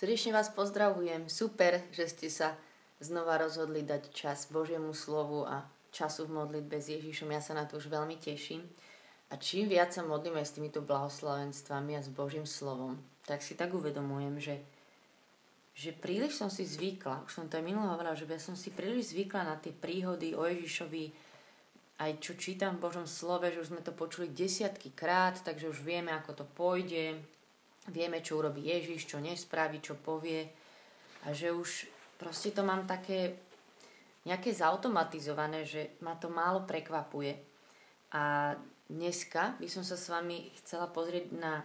Srdečne vás pozdravujem. Super, že ste sa znova rozhodli dať čas Božiemu slovu a času v modlitbe s Ježišom. Ja sa na to už veľmi teším. A čím viac sa modlíme s týmito blahoslavenstvami a s Božím slovom, tak si tak uvedomujem, že, že príliš som si zvykla, už som to aj minulo hovorila, že ja som si príliš zvykla na tie príhody o Ježišovi, aj čo čítam v Božom slove, že už sme to počuli desiatky krát, takže už vieme, ako to pôjde, vieme, čo urobí Ježiš, čo nespraví, čo povie a že už proste to mám také nejaké zautomatizované, že ma to málo prekvapuje. A dneska by som sa s vami chcela pozrieť na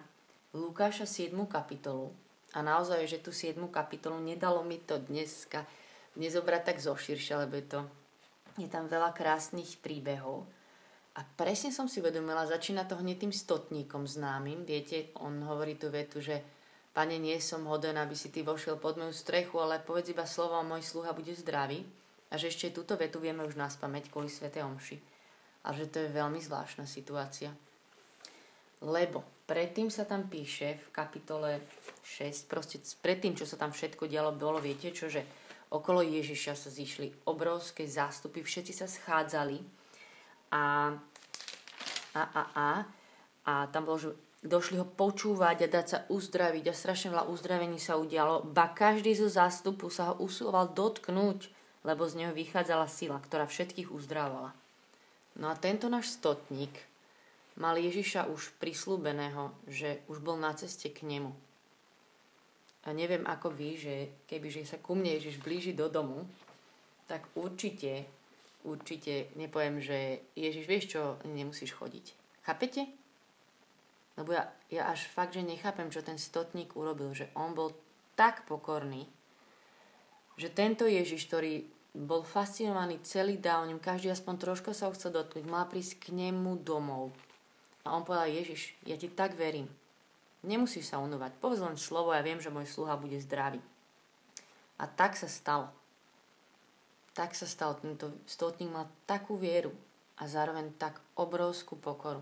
Lukáša 7. kapitolu. A naozaj, že tú 7. kapitolu nedalo mi to dneska nezobrať tak zoširšie, lebo je to je tam veľa krásnych príbehov. A presne som si uvedomila, začína to hneď tým stotníkom známym. Viete, on hovorí tú vetu, že Pane, nie som hoden, aby si ty vošiel pod moju strechu, ale povedz iba slovo a môj sluha bude zdravý. A že ešte túto vetu vieme už nás pamäť kvôli Svete Omši. A že to je veľmi zvláštna situácia. Lebo predtým sa tam píše v kapitole 6, proste predtým, čo sa tam všetko dialo, bolo, viete čo, že okolo Ježiša sa zišli obrovské zástupy, všetci sa schádzali a, a, a, a, a tam bolo, že došli ho počúvať a dať sa uzdraviť a strašne veľa uzdravení sa udialo. Ba každý zo zástupu sa ho usiloval dotknúť, lebo z neho vychádzala sila, ktorá všetkých uzdravala. No a tento náš stotník mal Ježiša už prislúbeného, že už bol na ceste k nemu. A neviem ako vy, že keby že sa ku mne Ježiš blíži do domu, tak určite určite nepoviem, že Ježiš, vieš čo, nemusíš chodiť. Chápete? Lebo ja, ja až fakt, že nechápem, čo ten stotník urobil, že on bol tak pokorný, že tento Ježiš, ktorý bol fascinovaný celý dá o ňom, každý aspoň trošku sa ho chcel dotknúť, mal prísť k nemu domov. A on povedal, Ježiš, ja ti tak verím. Nemusíš sa unovať. Povedz len slovo, ja viem, že môj sluha bude zdravý. A tak sa stalo tak sa stal. Tento stotník mal takú vieru a zároveň tak obrovskú pokoru.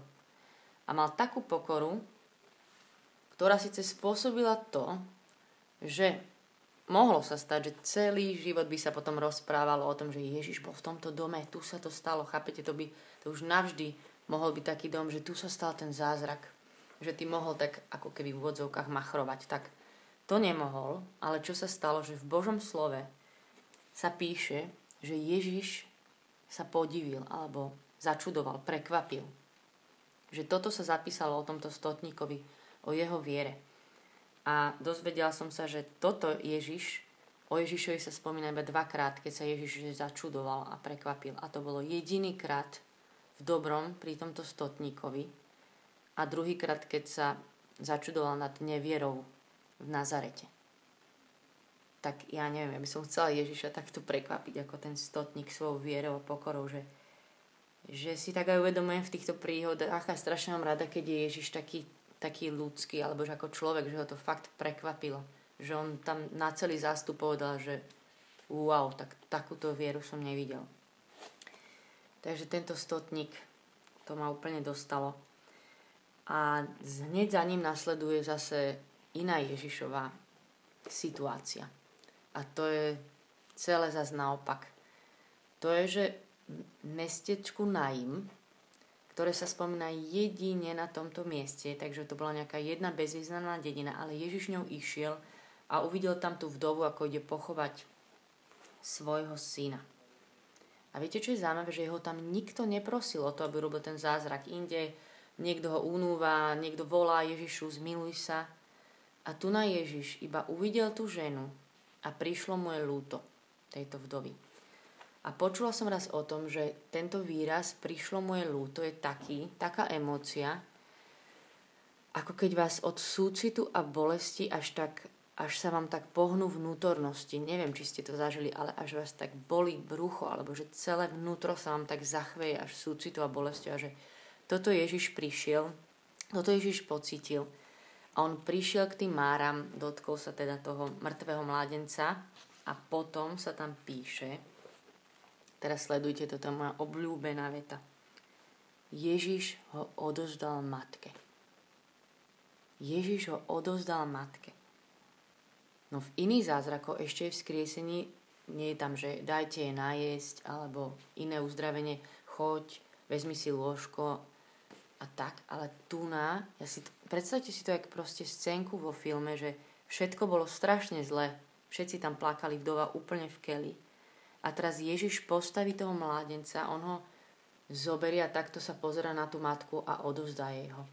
A mal takú pokoru, ktorá síce spôsobila to, že mohlo sa stať, že celý život by sa potom rozprávalo o tom, že Ježiš bol v tomto dome, tu sa to stalo, chápete, to by to už navždy mohol byť taký dom, že tu sa stal ten zázrak, že ty mohol tak ako keby v úvodzovkách machrovať. Tak to nemohol, ale čo sa stalo, že v Božom slove sa píše, že Ježiš sa podivil alebo začudoval, prekvapil. Že toto sa zapísalo o tomto stotníkovi, o jeho viere. A dozvedela som sa, že toto Ježiš, o Ježišovi sa spomína iba dvakrát, keď sa Ježiš začudoval a prekvapil. A to bolo jediný krát v dobrom pri tomto stotníkovi a druhýkrát, keď sa začudoval nad nevierou v Nazarete tak ja neviem, ja by som chcela Ježiša takto prekvapiť ako ten stotník svojou vierou a pokorou, že, že si tak aj uvedomujem v týchto príhodách a strašne mám rada, keď je Ježiš taký, taký ľudský, alebo že ako človek, že ho to fakt prekvapilo. Že on tam na celý zástup povedal, že wow, tak, takúto vieru som nevidel. Takže tento stotník to ma úplne dostalo. A hneď za ním nasleduje zase iná Ježišová situácia. A to je celé zase naopak. To je, že mestečku Naim, ktoré sa spomína jedine na tomto mieste, takže to bola nejaká jedna bezvýznamná dedina, ale Ježiš ňou išiel a uvidel tam tú vdovu, ako ide pochovať svojho syna. A viete, čo je zaujímavé, že jeho tam nikto neprosil o to, aby robil ten zázrak. Inde niekto ho unúva, niekto volá Ježišu, zmiluj sa. A tu na Ježiš iba uvidel tú ženu, a prišlo moje lúto tejto vdovy. A počula som raz o tom, že tento výraz prišlo moje lúto je taký, taká emócia, ako keď vás od súcitu a bolesti až tak až sa vám tak pohnú vnútornosti. Neviem, či ste to zažili, ale až vás tak boli brucho, alebo že celé vnútro sa vám tak zachveje až súcitu a bolesti. A že toto Ježiš prišiel, toto Ježiš pocitil a on prišiel k tým máram, dotkol sa teda toho mŕtvého mládenca a potom sa tam píše, teraz sledujte, toto je moja obľúbená veta. Ježiš ho odozdal matke. Ježiš ho odozdal matke. No v iných zázrakoch ešte v skriesení nie je tam, že dajte je najesť alebo iné uzdravenie, choď, vezmi si lôžko a tak, ale tu na, ja si, predstavte si to jak proste scénku vo filme, že všetko bolo strašne zle, všetci tam plakali, vdova úplne v keli. A teraz Ježiš postaví toho mládenca, on ho zoberie a takto sa pozera na tú matku a odovzdá jej ho.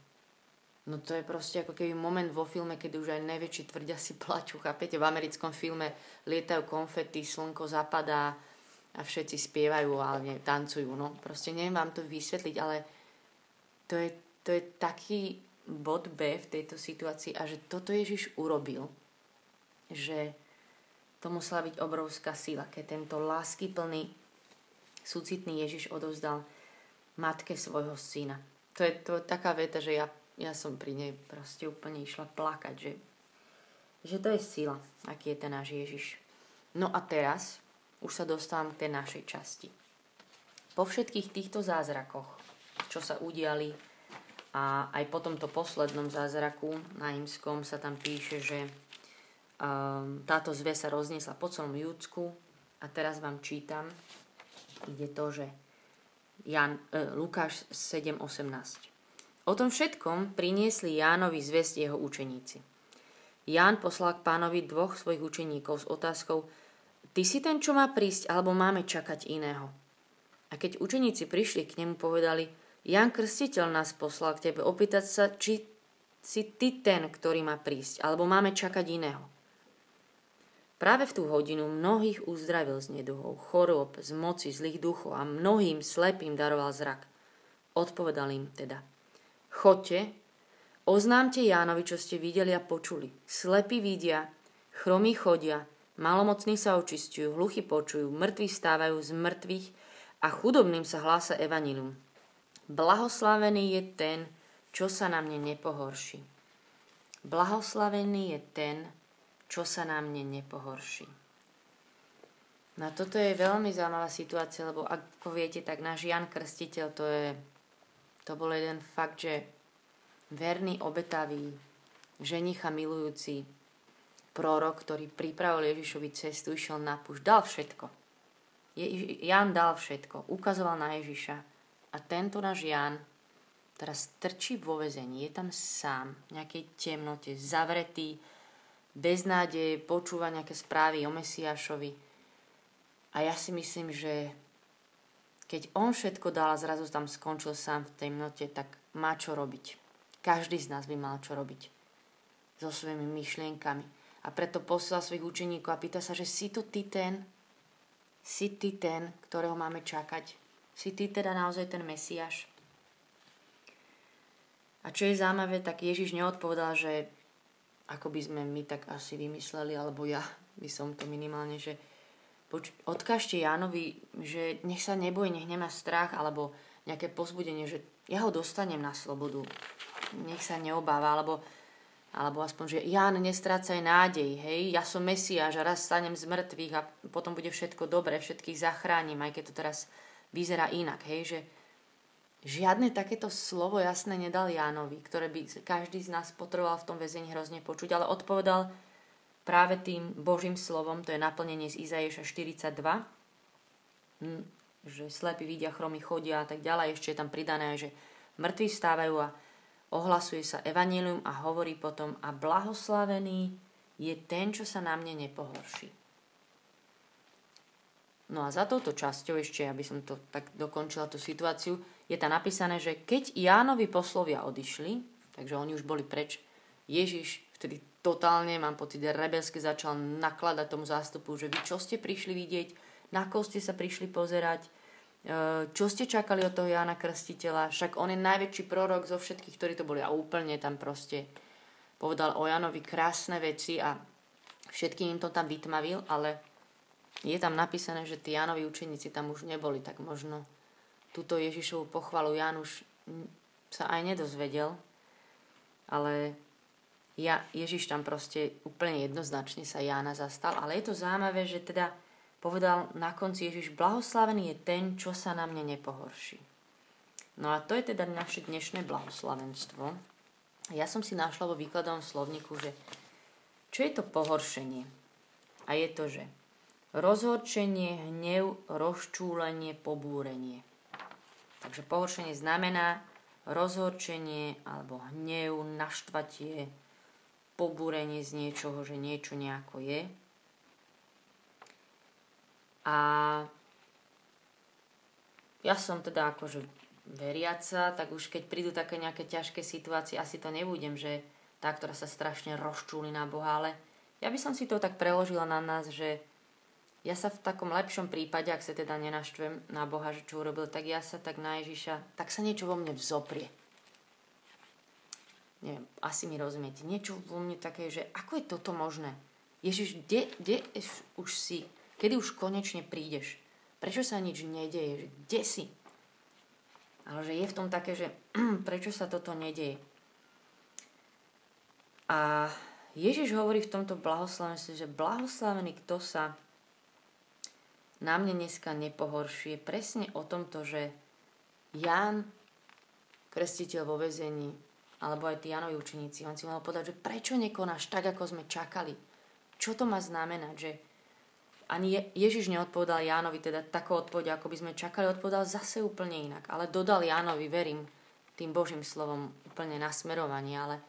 No to je proste ako keby moment vo filme, keď už aj najväčší tvrdia si plaču. Chápete, v americkom filme lietajú konfety, slnko zapadá a všetci spievajú ale tancujú. No proste neviem vám to vysvetliť, ale to je, to je taký bod B v tejto situácii a že toto Ježiš urobil, že to musela byť obrovská sila, keď tento lásky plný, súcitný Ježiš odovzdal matke svojho syna. To je, to taká veta, že ja ja som pri nej proste úplne išla plakať, že, že to je sila, aký je ten náš Ježiš. No a teraz už sa dostávam k tej našej časti. Po všetkých týchto zázrakoch, čo sa udiali a aj po tomto poslednom zázraku na Imskom sa tam píše, že um, táto zve sa rozniesla po celom Júdsku a teraz vám čítam, ide to, že Jan, uh, Lukáš 7.18. O tom všetkom priniesli Jánovi zväzť jeho učeníci. Ján poslal k pánovi dvoch svojich učeníkov s otázkou Ty si ten, čo má prísť, alebo máme čakať iného? A keď učeníci prišli k nemu, povedali Ján Krstiteľ nás poslal k tebe opýtať sa, či si ty ten, ktorý má prísť, alebo máme čakať iného. Práve v tú hodinu mnohých uzdravil z neduhov, chorób, z moci, zlých duchov a mnohým slepým daroval zrak. Odpovedal im teda – Chodte, oznámte Jánovi, čo ste videli a počuli. Slepí vidia, chromí chodia, malomocní sa očistujú, hluchy počujú, mŕtvi stávajú z mŕtvych a chudobným sa hlása evanilum. Blahoslavený je ten, čo sa na mne nepohorší. Blahoslavený je ten, čo sa na mne nepohorší. No toto je veľmi zaujímavá situácia, lebo ako viete, tak náš Jan Krstiteľ to je to bol jeden fakt, že verný, obetavý, ženicha milujúci prorok, ktorý pripravil Ježišovi cestu, išiel na púšť, dal všetko. Je, Jan dal všetko, ukazoval na Ježiša. A tento náš Jan teraz trčí vo vezení, je tam sám, v nejakej temnote, zavretý, bez nádeje, počúva nejaké správy o Mesiášovi. A ja si myslím, že keď on všetko dal a zrazu tam skončil sám v temnote, tak má čo robiť. Každý z nás by mal čo robiť. So svojimi myšlienkami. A preto poslal svojich učeníkov a pýta sa, že si to ty ten, si ty ten, ktorého máme čakať. Si ty teda naozaj ten Mesiáš. A čo je zaujímavé, tak Ježiš neodpovedal, že ako by sme my tak asi vymysleli, alebo ja by som to minimálne, že poč- odkážte Jánovi, že nech sa nebojí, nech nemá strach, alebo nejaké pozbudenie, že ja ho dostanem na slobodu. Nech sa neobáva, alebo, alebo aspoň, že Ján, nestrácaj nádej, hej, ja som Mesiáš a raz stanem z mŕtvych a potom bude všetko dobré, všetkých zachránim, aj keď to teraz vyzerá inak, hej, že žiadne takéto slovo jasné nedal Jánovi, ktoré by každý z nás potreboval v tom väzení hrozne počuť, ale odpovedal, práve tým Božím slovom, to je naplnenie z Izaješa 42, hm, že slepí vidia, chromy chodia a tak ďalej. Ešte je tam pridané, že mŕtvi stávajú a ohlasuje sa evanílium a hovorí potom a blahoslavený je ten, čo sa na mne nepohorší. No a za touto časťou ešte, aby som to tak dokončila tú situáciu, je tam napísané, že keď Jánovi poslovia odišli, takže oni už boli preč, Ježiš vtedy totálne, mám pocit, rebelsky začal nakladať tomu zástupu, že vy čo ste prišli vidieť, na koho ste sa prišli pozerať, e, čo ste čakali od toho Jána Krstiteľa, však on je najväčší prorok zo všetkých, ktorí to boli a úplne tam proste povedal o Janovi krásne veci a všetkým im to tam vytmavil, ale je tam napísané, že tí Jánovi učeníci tam už neboli, tak možno túto Ježišovú pochvalu Ján už sa aj nedozvedel, ale ja, Ježiš tam proste úplne jednoznačne sa Jána zastal, ale je to zaujímavé, že teda povedal na konci Ježiš, blahoslavený je ten, čo sa na mne nepohorší. No a to je teda naše dnešné blahoslavenstvo. Ja som si našla vo výkladovom slovníku, že Čo je to pohoršenie? A je to, že rozhorčenie, hnev, rozčúlenie, pobúrenie. Takže pohoršenie znamená rozhorčenie alebo hnev, naštvatie, pobúrenie z niečoho, že niečo nejako je. A ja som teda akože veriaca, tak už keď prídu také nejaké ťažké situácie, asi to nebudem, že tá, ktorá sa strašne rozčúli na Boha, ale ja by som si to tak preložila na nás, že ja sa v takom lepšom prípade, ak sa teda nenaštvem na Boha, že čo urobil, tak ja sa tak na Ježiša, tak sa niečo vo mne vzoprie. Neviem, asi mi rozumiete. Niečo vo mne také, že ako je toto možné? Ježiš, kde, už si? Kedy už konečne prídeš? Prečo sa nič nedeje? Kde si? Ale že je v tom také, že prečo sa toto nedeje? A Ježiš hovorí v tomto blahoslavenstve, že blahoslavený, kto sa na mne dneska nepohoršuje, presne o tomto, že Ján, krstiteľ vo vezení, alebo aj tí Janovi učeníci, on si mohol povedať, že prečo nekonáš tak, ako sme čakali? Čo to má znamenať, že ani Ježiš neodpovedal Jánovi teda takou odpoveď, ako by sme čakali, odpovedal zase úplne inak. Ale dodal Jánovi, verím, tým Božím slovom úplne nasmerovanie, ale,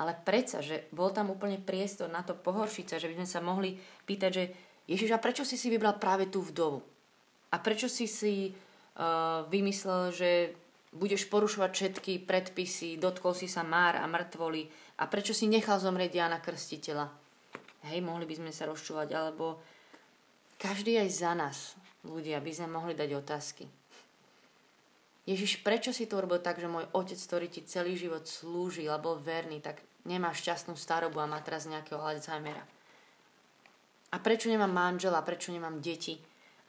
ale predsa, že bol tam úplne priestor na to pohoršiť sa, že by sme sa mohli pýtať, že Ježiš, a prečo si si vybral práve tú vdovu? A prečo si si uh, vymyslel, že budeš porušovať všetky predpisy, dotkol si sa már a mŕtvoli a prečo si nechal zomrieť Jana Krstiteľa? Hej, mohli by sme sa rozčúvať, alebo každý aj za nás, ľudia, by sme mohli dať otázky. Ježiš, prečo si to urobil tak, že môj otec, ktorý ti celý život slúži, alebo verný, tak nemá šťastnú starobu a má teraz nejakého Alzheimera? A prečo nemám manžela, prečo nemám deti?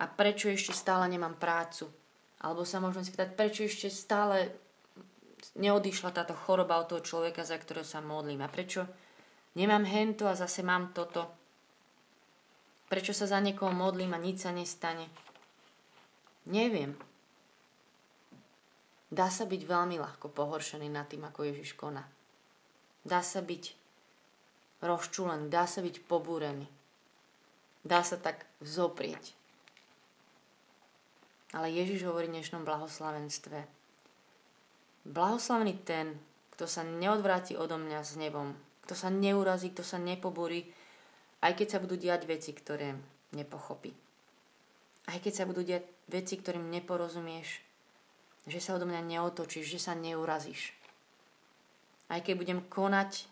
A prečo ešte stále nemám prácu? Alebo sa môžeme spýtať, prečo ešte stále neodišla táto choroba od toho človeka, za ktorého sa modlím? A prečo nemám hento a zase mám toto? Prečo sa za niekoho modlím a nič sa nestane? Neviem. Dá sa byť veľmi ľahko pohoršený nad tým, ako Ježiš koná. Dá sa byť rozčúlený, dá sa byť pobúrený. Dá sa tak vzoprieť. Ale Ježiš hovorí v dnešnom blahoslavenstve. Blahoslavený ten, kto sa neodvráti odo mňa s nebom, kto sa neurazí, kto sa nepobúri, aj keď sa budú diať veci, ktoré nepochopí. Aj keď sa budú diať veci, ktorým neporozumieš, že sa odo mňa neotočíš, že sa neurazíš. Aj keď budem konať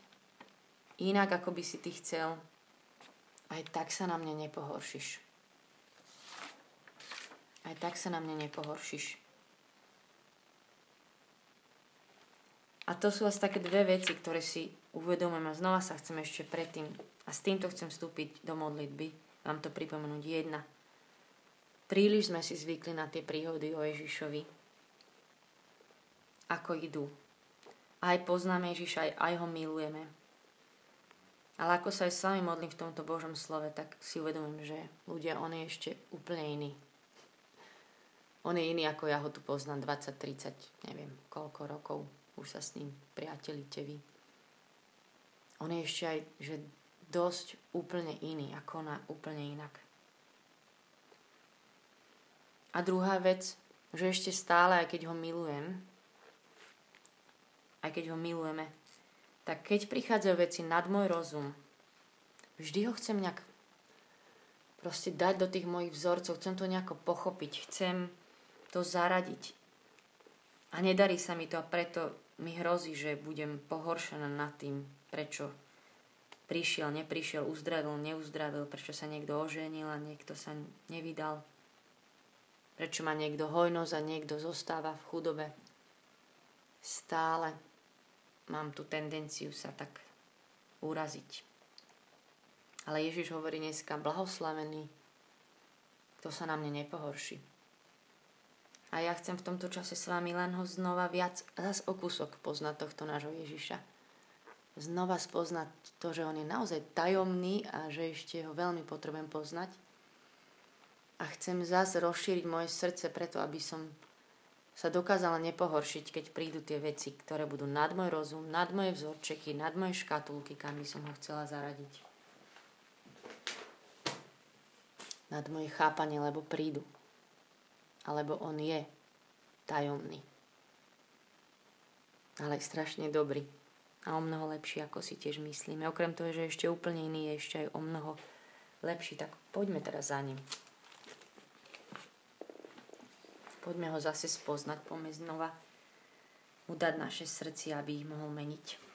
inak, ako by si ty chcel, aj tak sa na mne nepohoršíš. Aj tak sa na mne nepohoršíš. A to sú asi také dve veci, ktoré si uvedomujem a znova sa chcem ešte predtým a s týmto chcem vstúpiť do modlitby. Mám to pripomenúť jedna. Príliš sme si zvykli na tie príhody o Ježišovi. Ako idú. Aj poznáme Ježiša, aj, aj ho milujeme. Ale ako sa aj s vami modlím v tomto Božom slove, tak si uvedomujem, že ľudia, on je ešte úplne iný. On je iný, ako ja ho tu poznám 20, 30, neviem koľko rokov. Už sa s ním priatelíte vy. On je ešte aj, že dosť úplne iný a koná úplne inak. A druhá vec, že ešte stále, aj keď ho milujem, aj keď ho milujeme, tak keď prichádzajú veci nad môj rozum, vždy ho chcem nejak proste dať do tých mojich vzorcov, chcem to nejako pochopiť, chcem to zaradiť. A nedarí sa mi to a preto mi hrozí, že budem pohoršená nad tým, prečo prišiel, neprišiel, uzdravil, neuzdravil, prečo sa niekto oženil a niekto sa nevydal, prečo má niekto hojnosť a niekto zostáva v chudobe. Stále mám tú tendenciu sa tak uraziť. Ale Ježiš hovorí dneska, blahoslavený, kto sa na mne nepohorší. A ja chcem v tomto čase s vami len ho znova viac, zas o kúsok poznať tohto nášho Ježiša znova spoznať to, že on je naozaj tajomný a že ešte ho veľmi potrebujem poznať. A chcem zase rozšíriť moje srdce preto, aby som sa dokázala nepohoršiť, keď prídu tie veci, ktoré budú nad môj rozum, nad moje vzorčeky, nad moje škatulky, kam by som ho chcela zaradiť. Nad moje chápanie, lebo prídu. Alebo on je tajomný. Ale strašne dobrý. A o mnoho lepší, ako si tiež myslíme. Okrem toho, že ešte úplne iný je ešte aj o mnoho lepší. Tak poďme teraz za ním. Poďme ho zase spoznať, poďme znova mu dať naše srdcia, aby ich mohol meniť.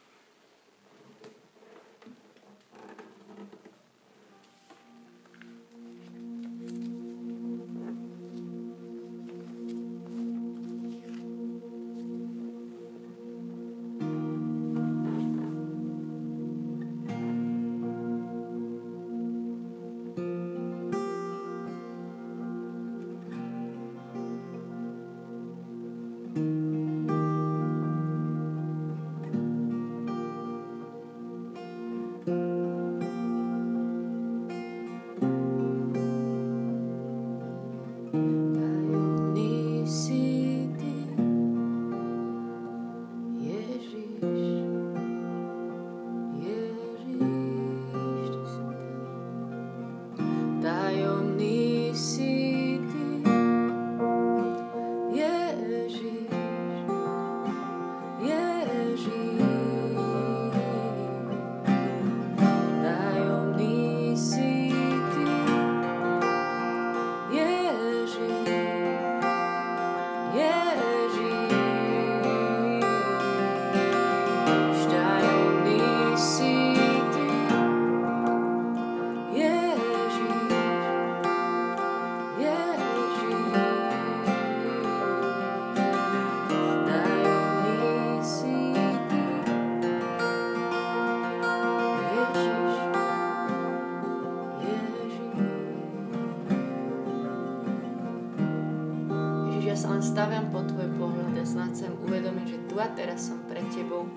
Staviam po tvoj pohľad a snad sem uvedomím, že tu a teraz som pred tebou.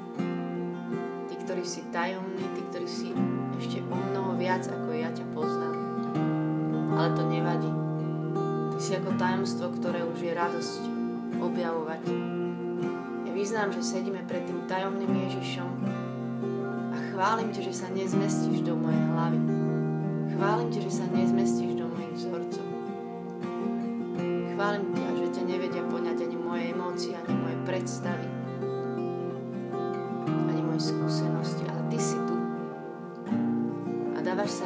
Ty, ktorý si tajomný, ty, ktorý si ešte o mnoho viac, ako ja ťa poznám. Ale to nevadí. Ty si ako tajomstvo, ktoré už je radosť objavovať. Ja vyznám, že sedíme pred tým tajomným Ježišom a chválim ťa, že sa nezmestíš do mojej hlavy. Chválim ťa, že sa nezmestíš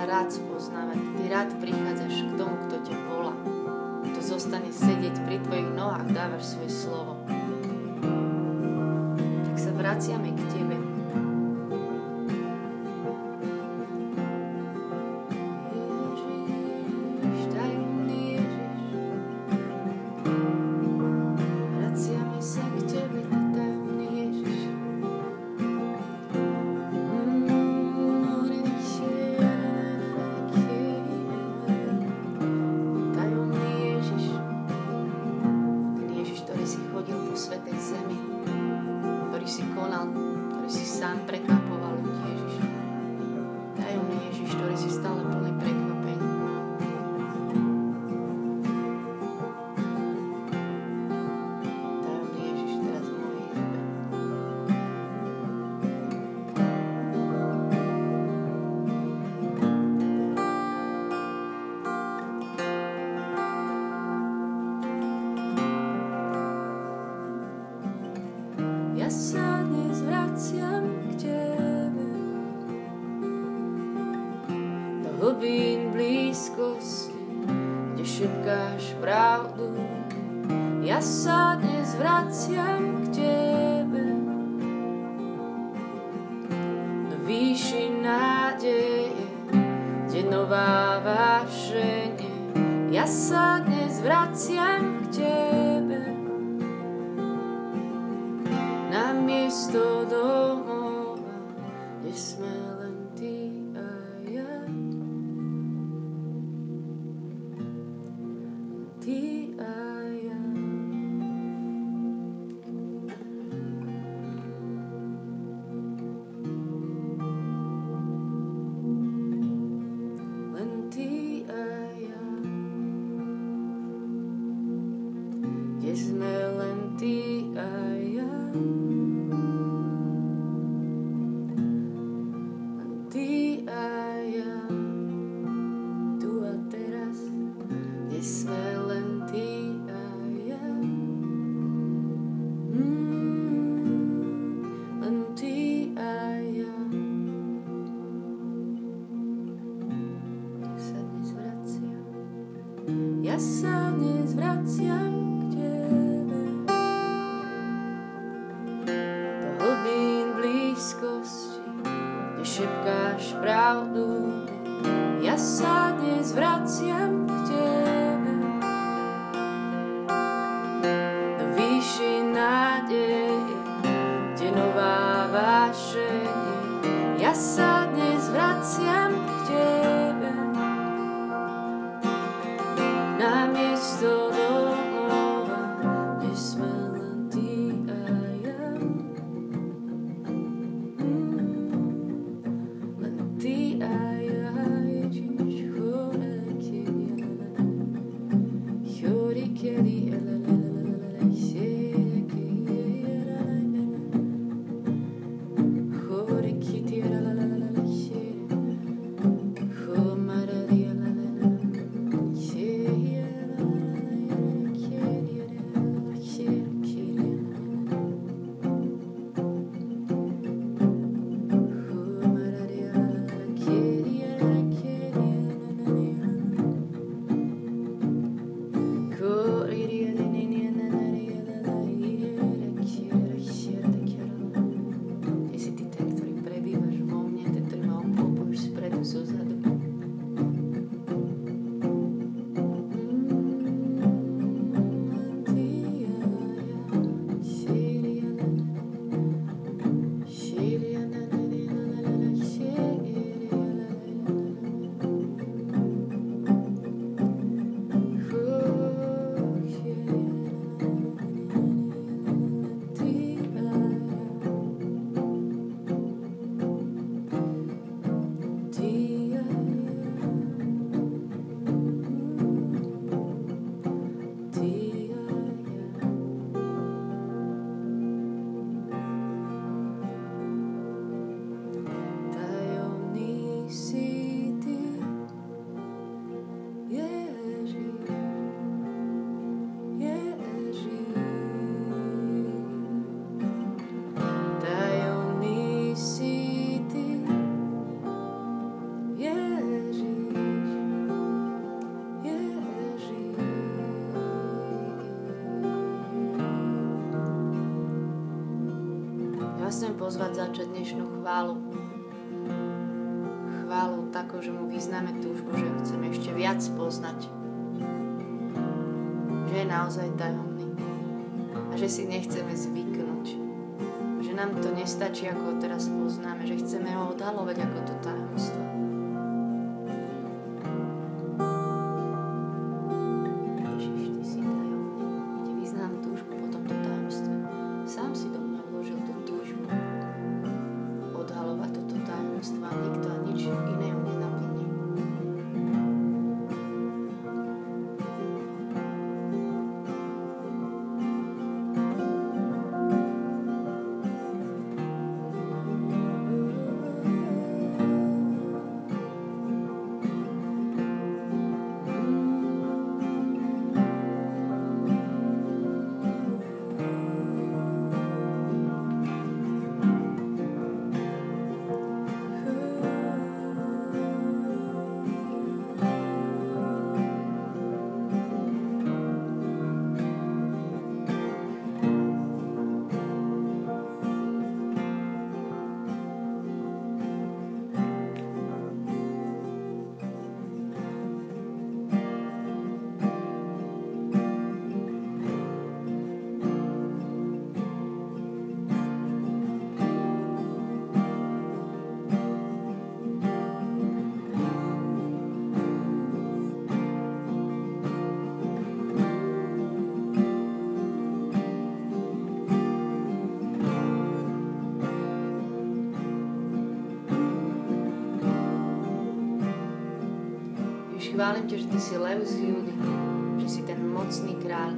rád spoznávať. Ty rád prichádzaš k tomu, kto ťa volá. Kto zostane sedieť pri Tvojich nohách, dávaš svoje Ja chválu. Chválu takú, že mu vyznáme túžbu, že chceme ešte viac poznať. Že je naozaj tajomný. A že si nechceme zvyknúť. Že nám to nestačí, ako ho teraz poznáme. Že chceme ho odhalovať ako to že ty si lev z Júdy, že si ten mocný kráľ,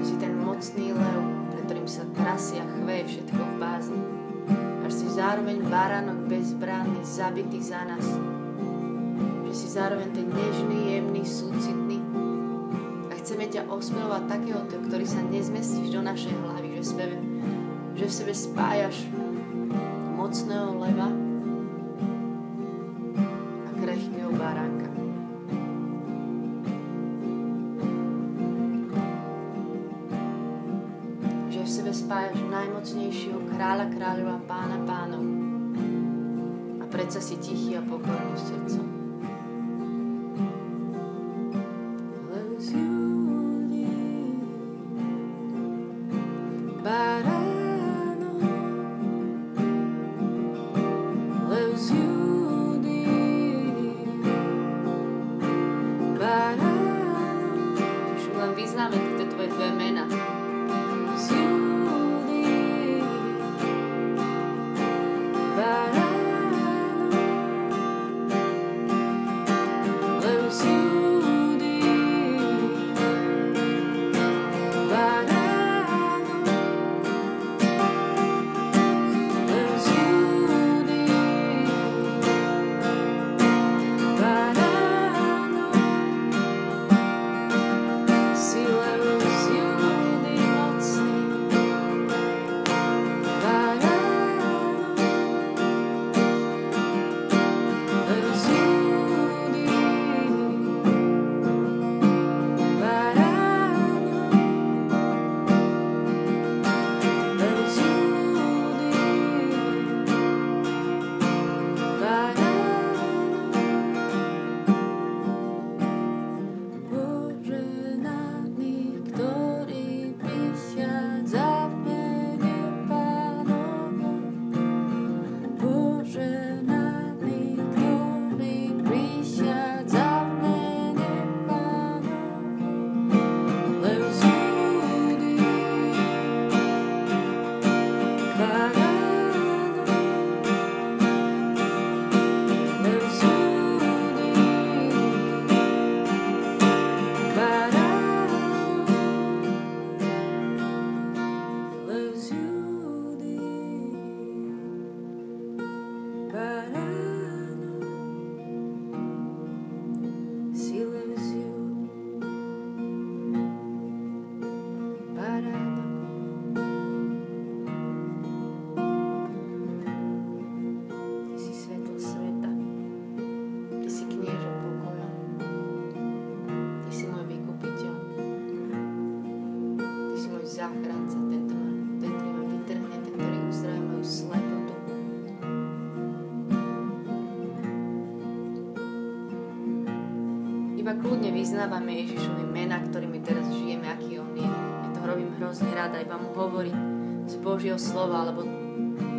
že si ten mocný lev, pre ktorým sa trasia chveje všetko v bázni. A že si zároveň baránok bezbránny, zabitý za nás. Že si zároveň ten nežný, jemný, súcitný. A chceme ťa osmilovať takéhoto, ktorý sa nezmestíš do našej hlavy, že, sebe, že v sebe spájaš mocného leva kráľov a pána pánov. A predsa si tichý a pokorný kľudne vyznávame Ježišovi mena, ktorými teraz žijeme, aký On je. Ja to robím hrozne rada, iba mu hovoriť z Božieho slova, alebo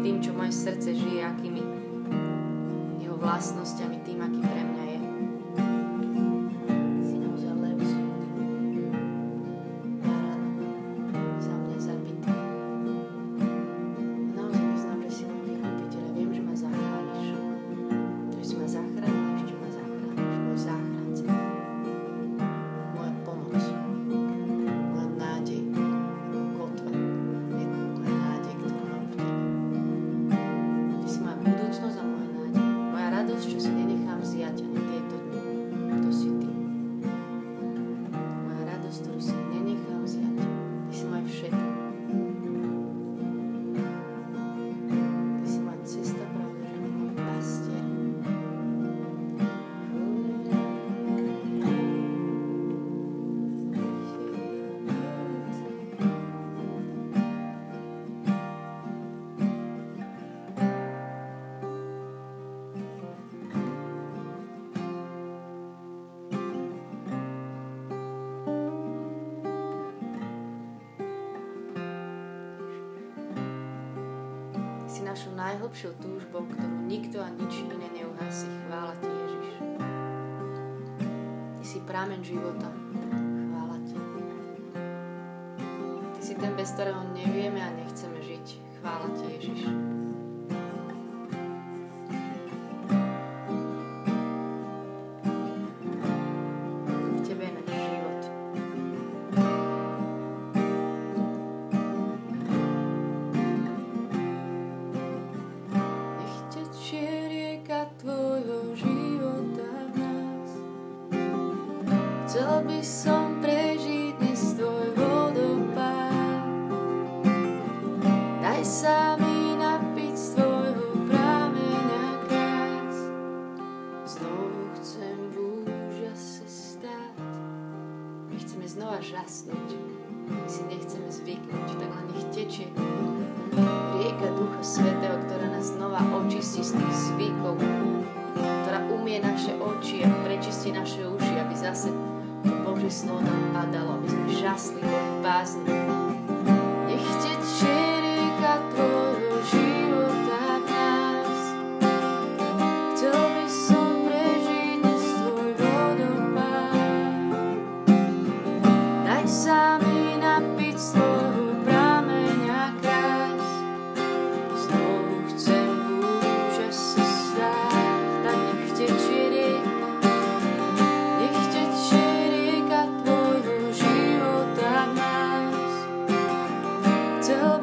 tým, čo moje srdce žije, akými jeho vlastnosťami, tým, aký pre mňa si prámen života. Chvála Ti. Ty si ten, bez ktorého nevieme a nechceme žiť. Chvála Ti, Ježiš.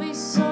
be so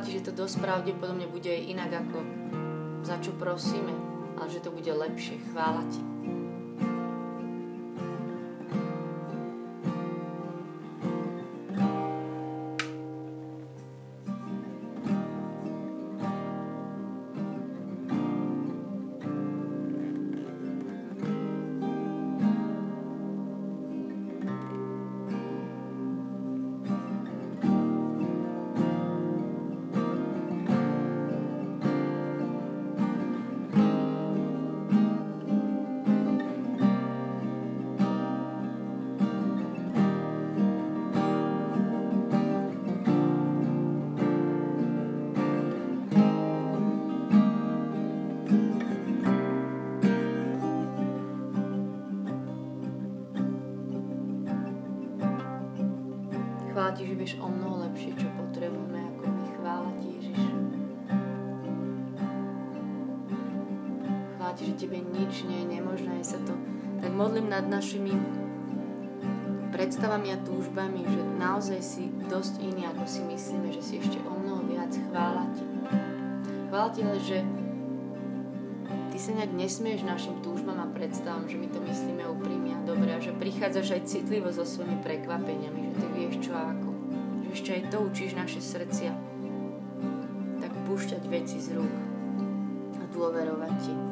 Ti, že to dosť pravdepodobne bude inak, ako za čo prosíme, ale že to bude lepšie. Chvála Ti. Vieš o mnoho lepšie, čo potrebujeme, ako my. Chvála Ti, Ježiš. Chvála Ti, že Tebe nič nie je nemožné. Ja sa to tak modlím nad našimi predstavami a túžbami, že naozaj si dosť iný, ako si myslíme, že si ešte o mnoho viac. Chvála Ti. Chvála Ti, ale že Ty sa nejak nesmieš našim túžbám a predstavám, že my to myslíme úprimne a dobre a že prichádzaš aj citlivo so svojimi prekvapeniami, že Ty vieš čo a ako ešte aj to učíš naše srdcia, tak púšťať veci z rúk a dôverovať ti.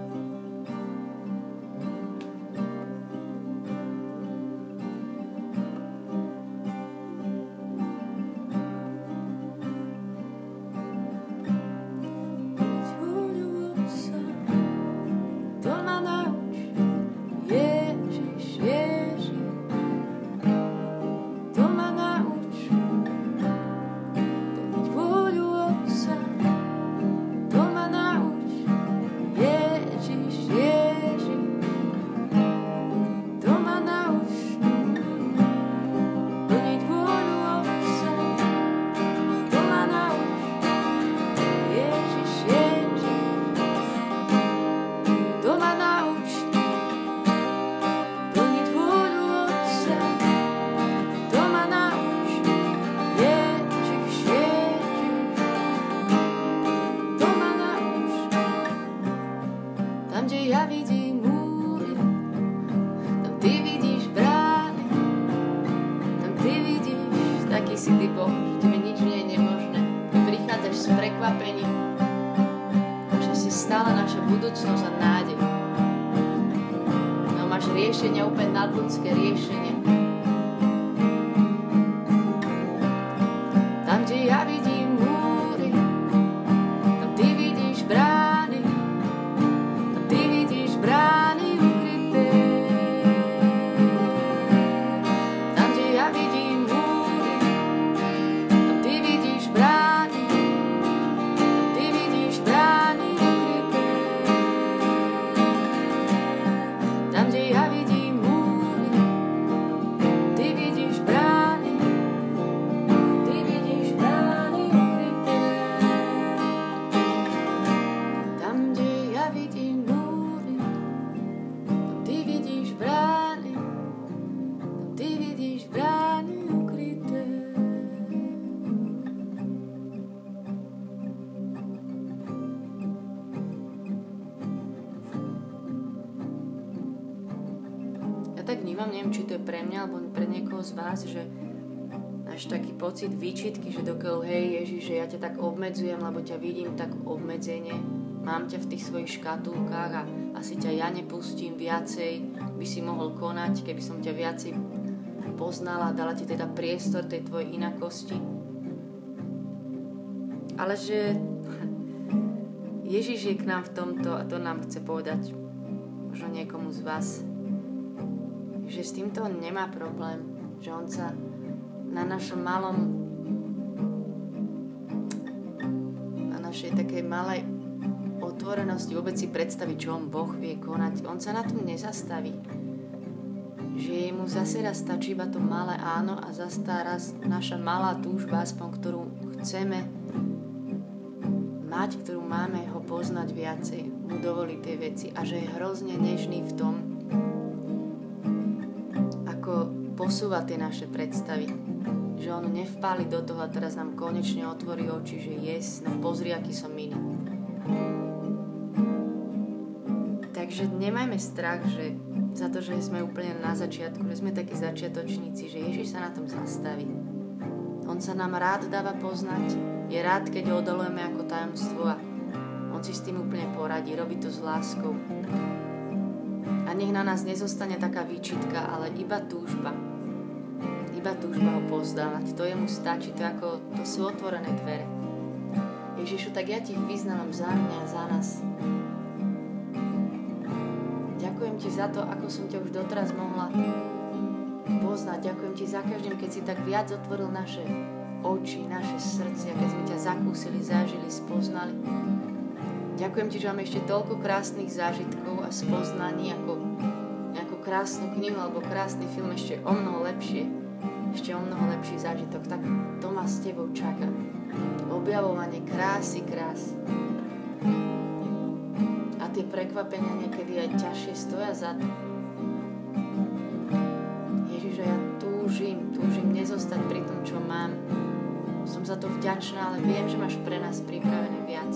Vás, že máš taký pocit výčitky, že dokiaľ hej Ježiš, že ja ťa tak obmedzujem, lebo ťa vidím tak obmedzenie, mám ťa v tých svojich škatulkách a asi ťa ja nepustím viacej, by si mohol konať, keby som ťa viacej poznala, dala ti teda priestor tej tvojej inakosti. Ale že Ježiš je k nám v tomto a to nám chce povedať možno niekomu z vás, že s týmto nemá problém že on sa na našom malom na našej takej malej otvorenosti vôbec si predstaviť, čo on Boh vie konať. On sa na tom nezastaví. Že mu zase raz stačí iba to malé áno a zase raz naša malá túžba, aspoň ktorú chceme mať, ktorú máme ho poznať viacej, mu dovoliť tie veci a že je hrozne nežný v tom, posúva tie naše predstavy. Že on nevpáli do toho a teraz nám konečne otvorí oči, že yes, no pozri, aký som iný. Takže nemajme strach, že za to, že sme úplne na začiatku, že sme takí začiatočníci, že Ježiš sa na tom zastaví. On sa nám rád dáva poznať, je rád, keď odolujeme ako tajomstvo a on si s tým úplne poradí, robí to s láskou. A nech na nás nezostane taká výčitka, ale iba túžba iba túžba ho pozdávať. To jemu stačí, to, ako, to sú otvorené dvere. Ježišu, tak ja ti vyznávam za mňa, za nás. Ďakujem ti za to, ako som ťa už doteraz mohla poznať. Ďakujem ti za každým, keď si tak viac otvoril naše oči, naše srdcia, keď sme ťa zakúsili, zažili, spoznali. Ďakujem ti, že máme ešte toľko krásnych zážitkov a spoznaní, ako, ako krásnu knihu alebo krásny film ešte o mnoho lepšie ešte o mnoho lepší zážitok, tak to ma s tebou čaká. Objavovanie krásy, krás. A tie prekvapenia niekedy aj ťažšie stoja za to. Ježiš, ja túžim, túžim nezostať pri tom, čo mám. Som za to vďačná, ale viem, že máš pre nás pripravené viac.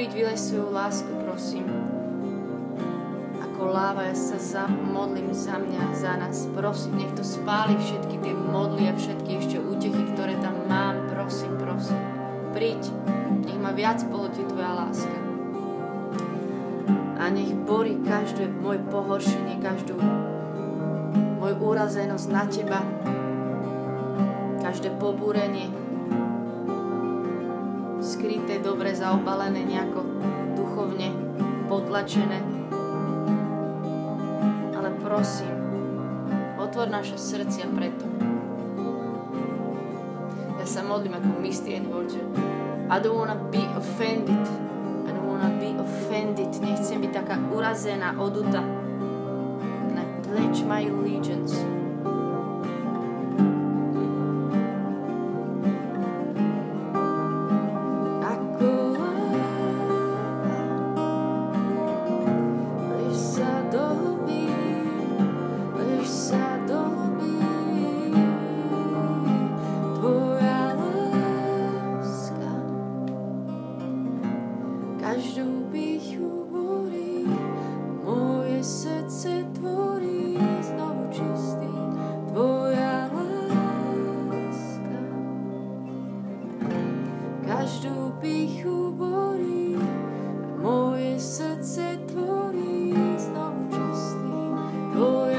príď, vylej svoju lásku, prosím. Ako láva, sa modlím za mňa, za nás. Prosím, nech to spáli všetky tie modly a všetky ešte útechy, ktoré tam mám. Prosím, prosím. Príď, nech ma viac polotí Tvoja láska. A nech borí každé moje pohoršenie, každú moju úrazenosť na Teba, každé pobúrenie, skryté, dobre zaobalené, nejako duchovne potlačené prosím, otvor naše srdcia preto. Ja sa modlím ako Misty Edward, že I don't wanna be offended. I don't wanna be offended. Nechcem byť taká urazená, oduta. And I pledge my allegiance Svety, že Ty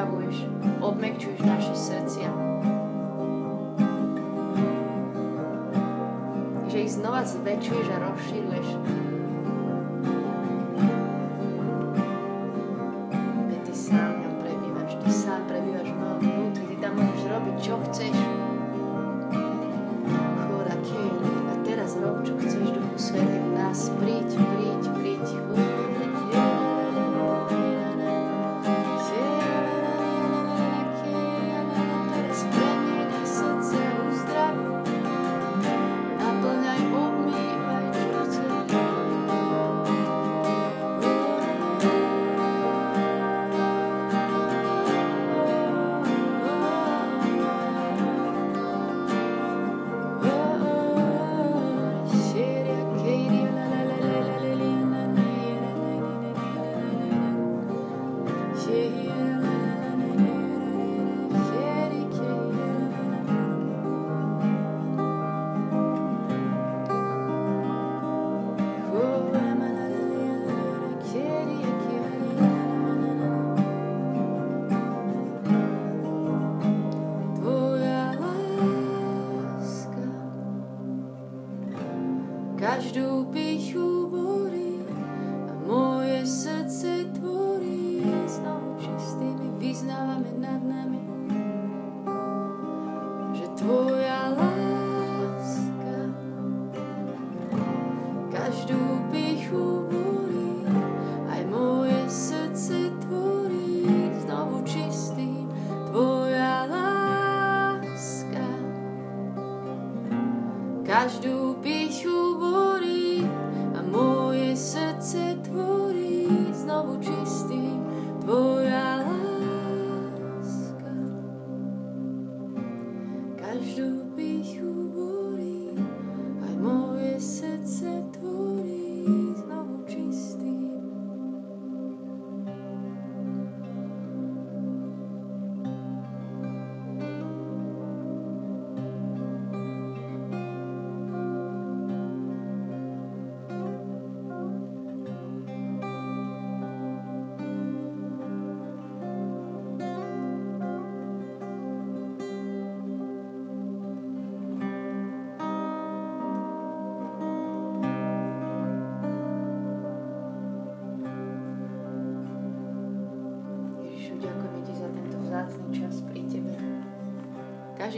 uzdravuješ, obmekčuješ naše srdcia. Že ich znova zväčšuješ a rozširuješ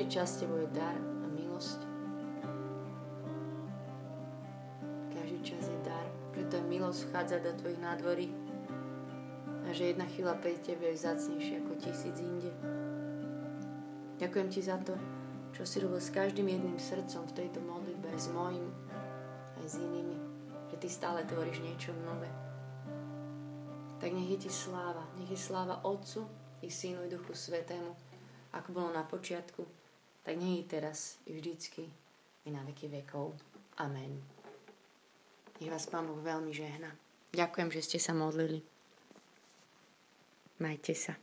každý čas Tebou je dar a milosť. Každý čas je dar, preto je milosť vchádza do Tvojich nádvorí a že jedna chvíľa pri Tebe je vzácnejšia ako tisíc inde. Ďakujem Ti za to, čo si robil s každým jedným srdcom v tejto modlitbe, s mojim, aj s inými, že Ty stále tvoríš niečo nové. Tak nech je Ti sláva, nech je sláva Otcu i Synu i Duchu Svetému, ako bolo na počiatku, tak nie je teraz i vždycky i na veky vekov. Amen. Nech vás Pán Boh veľmi žehna. Ďakujem, že ste sa modlili. Majte sa.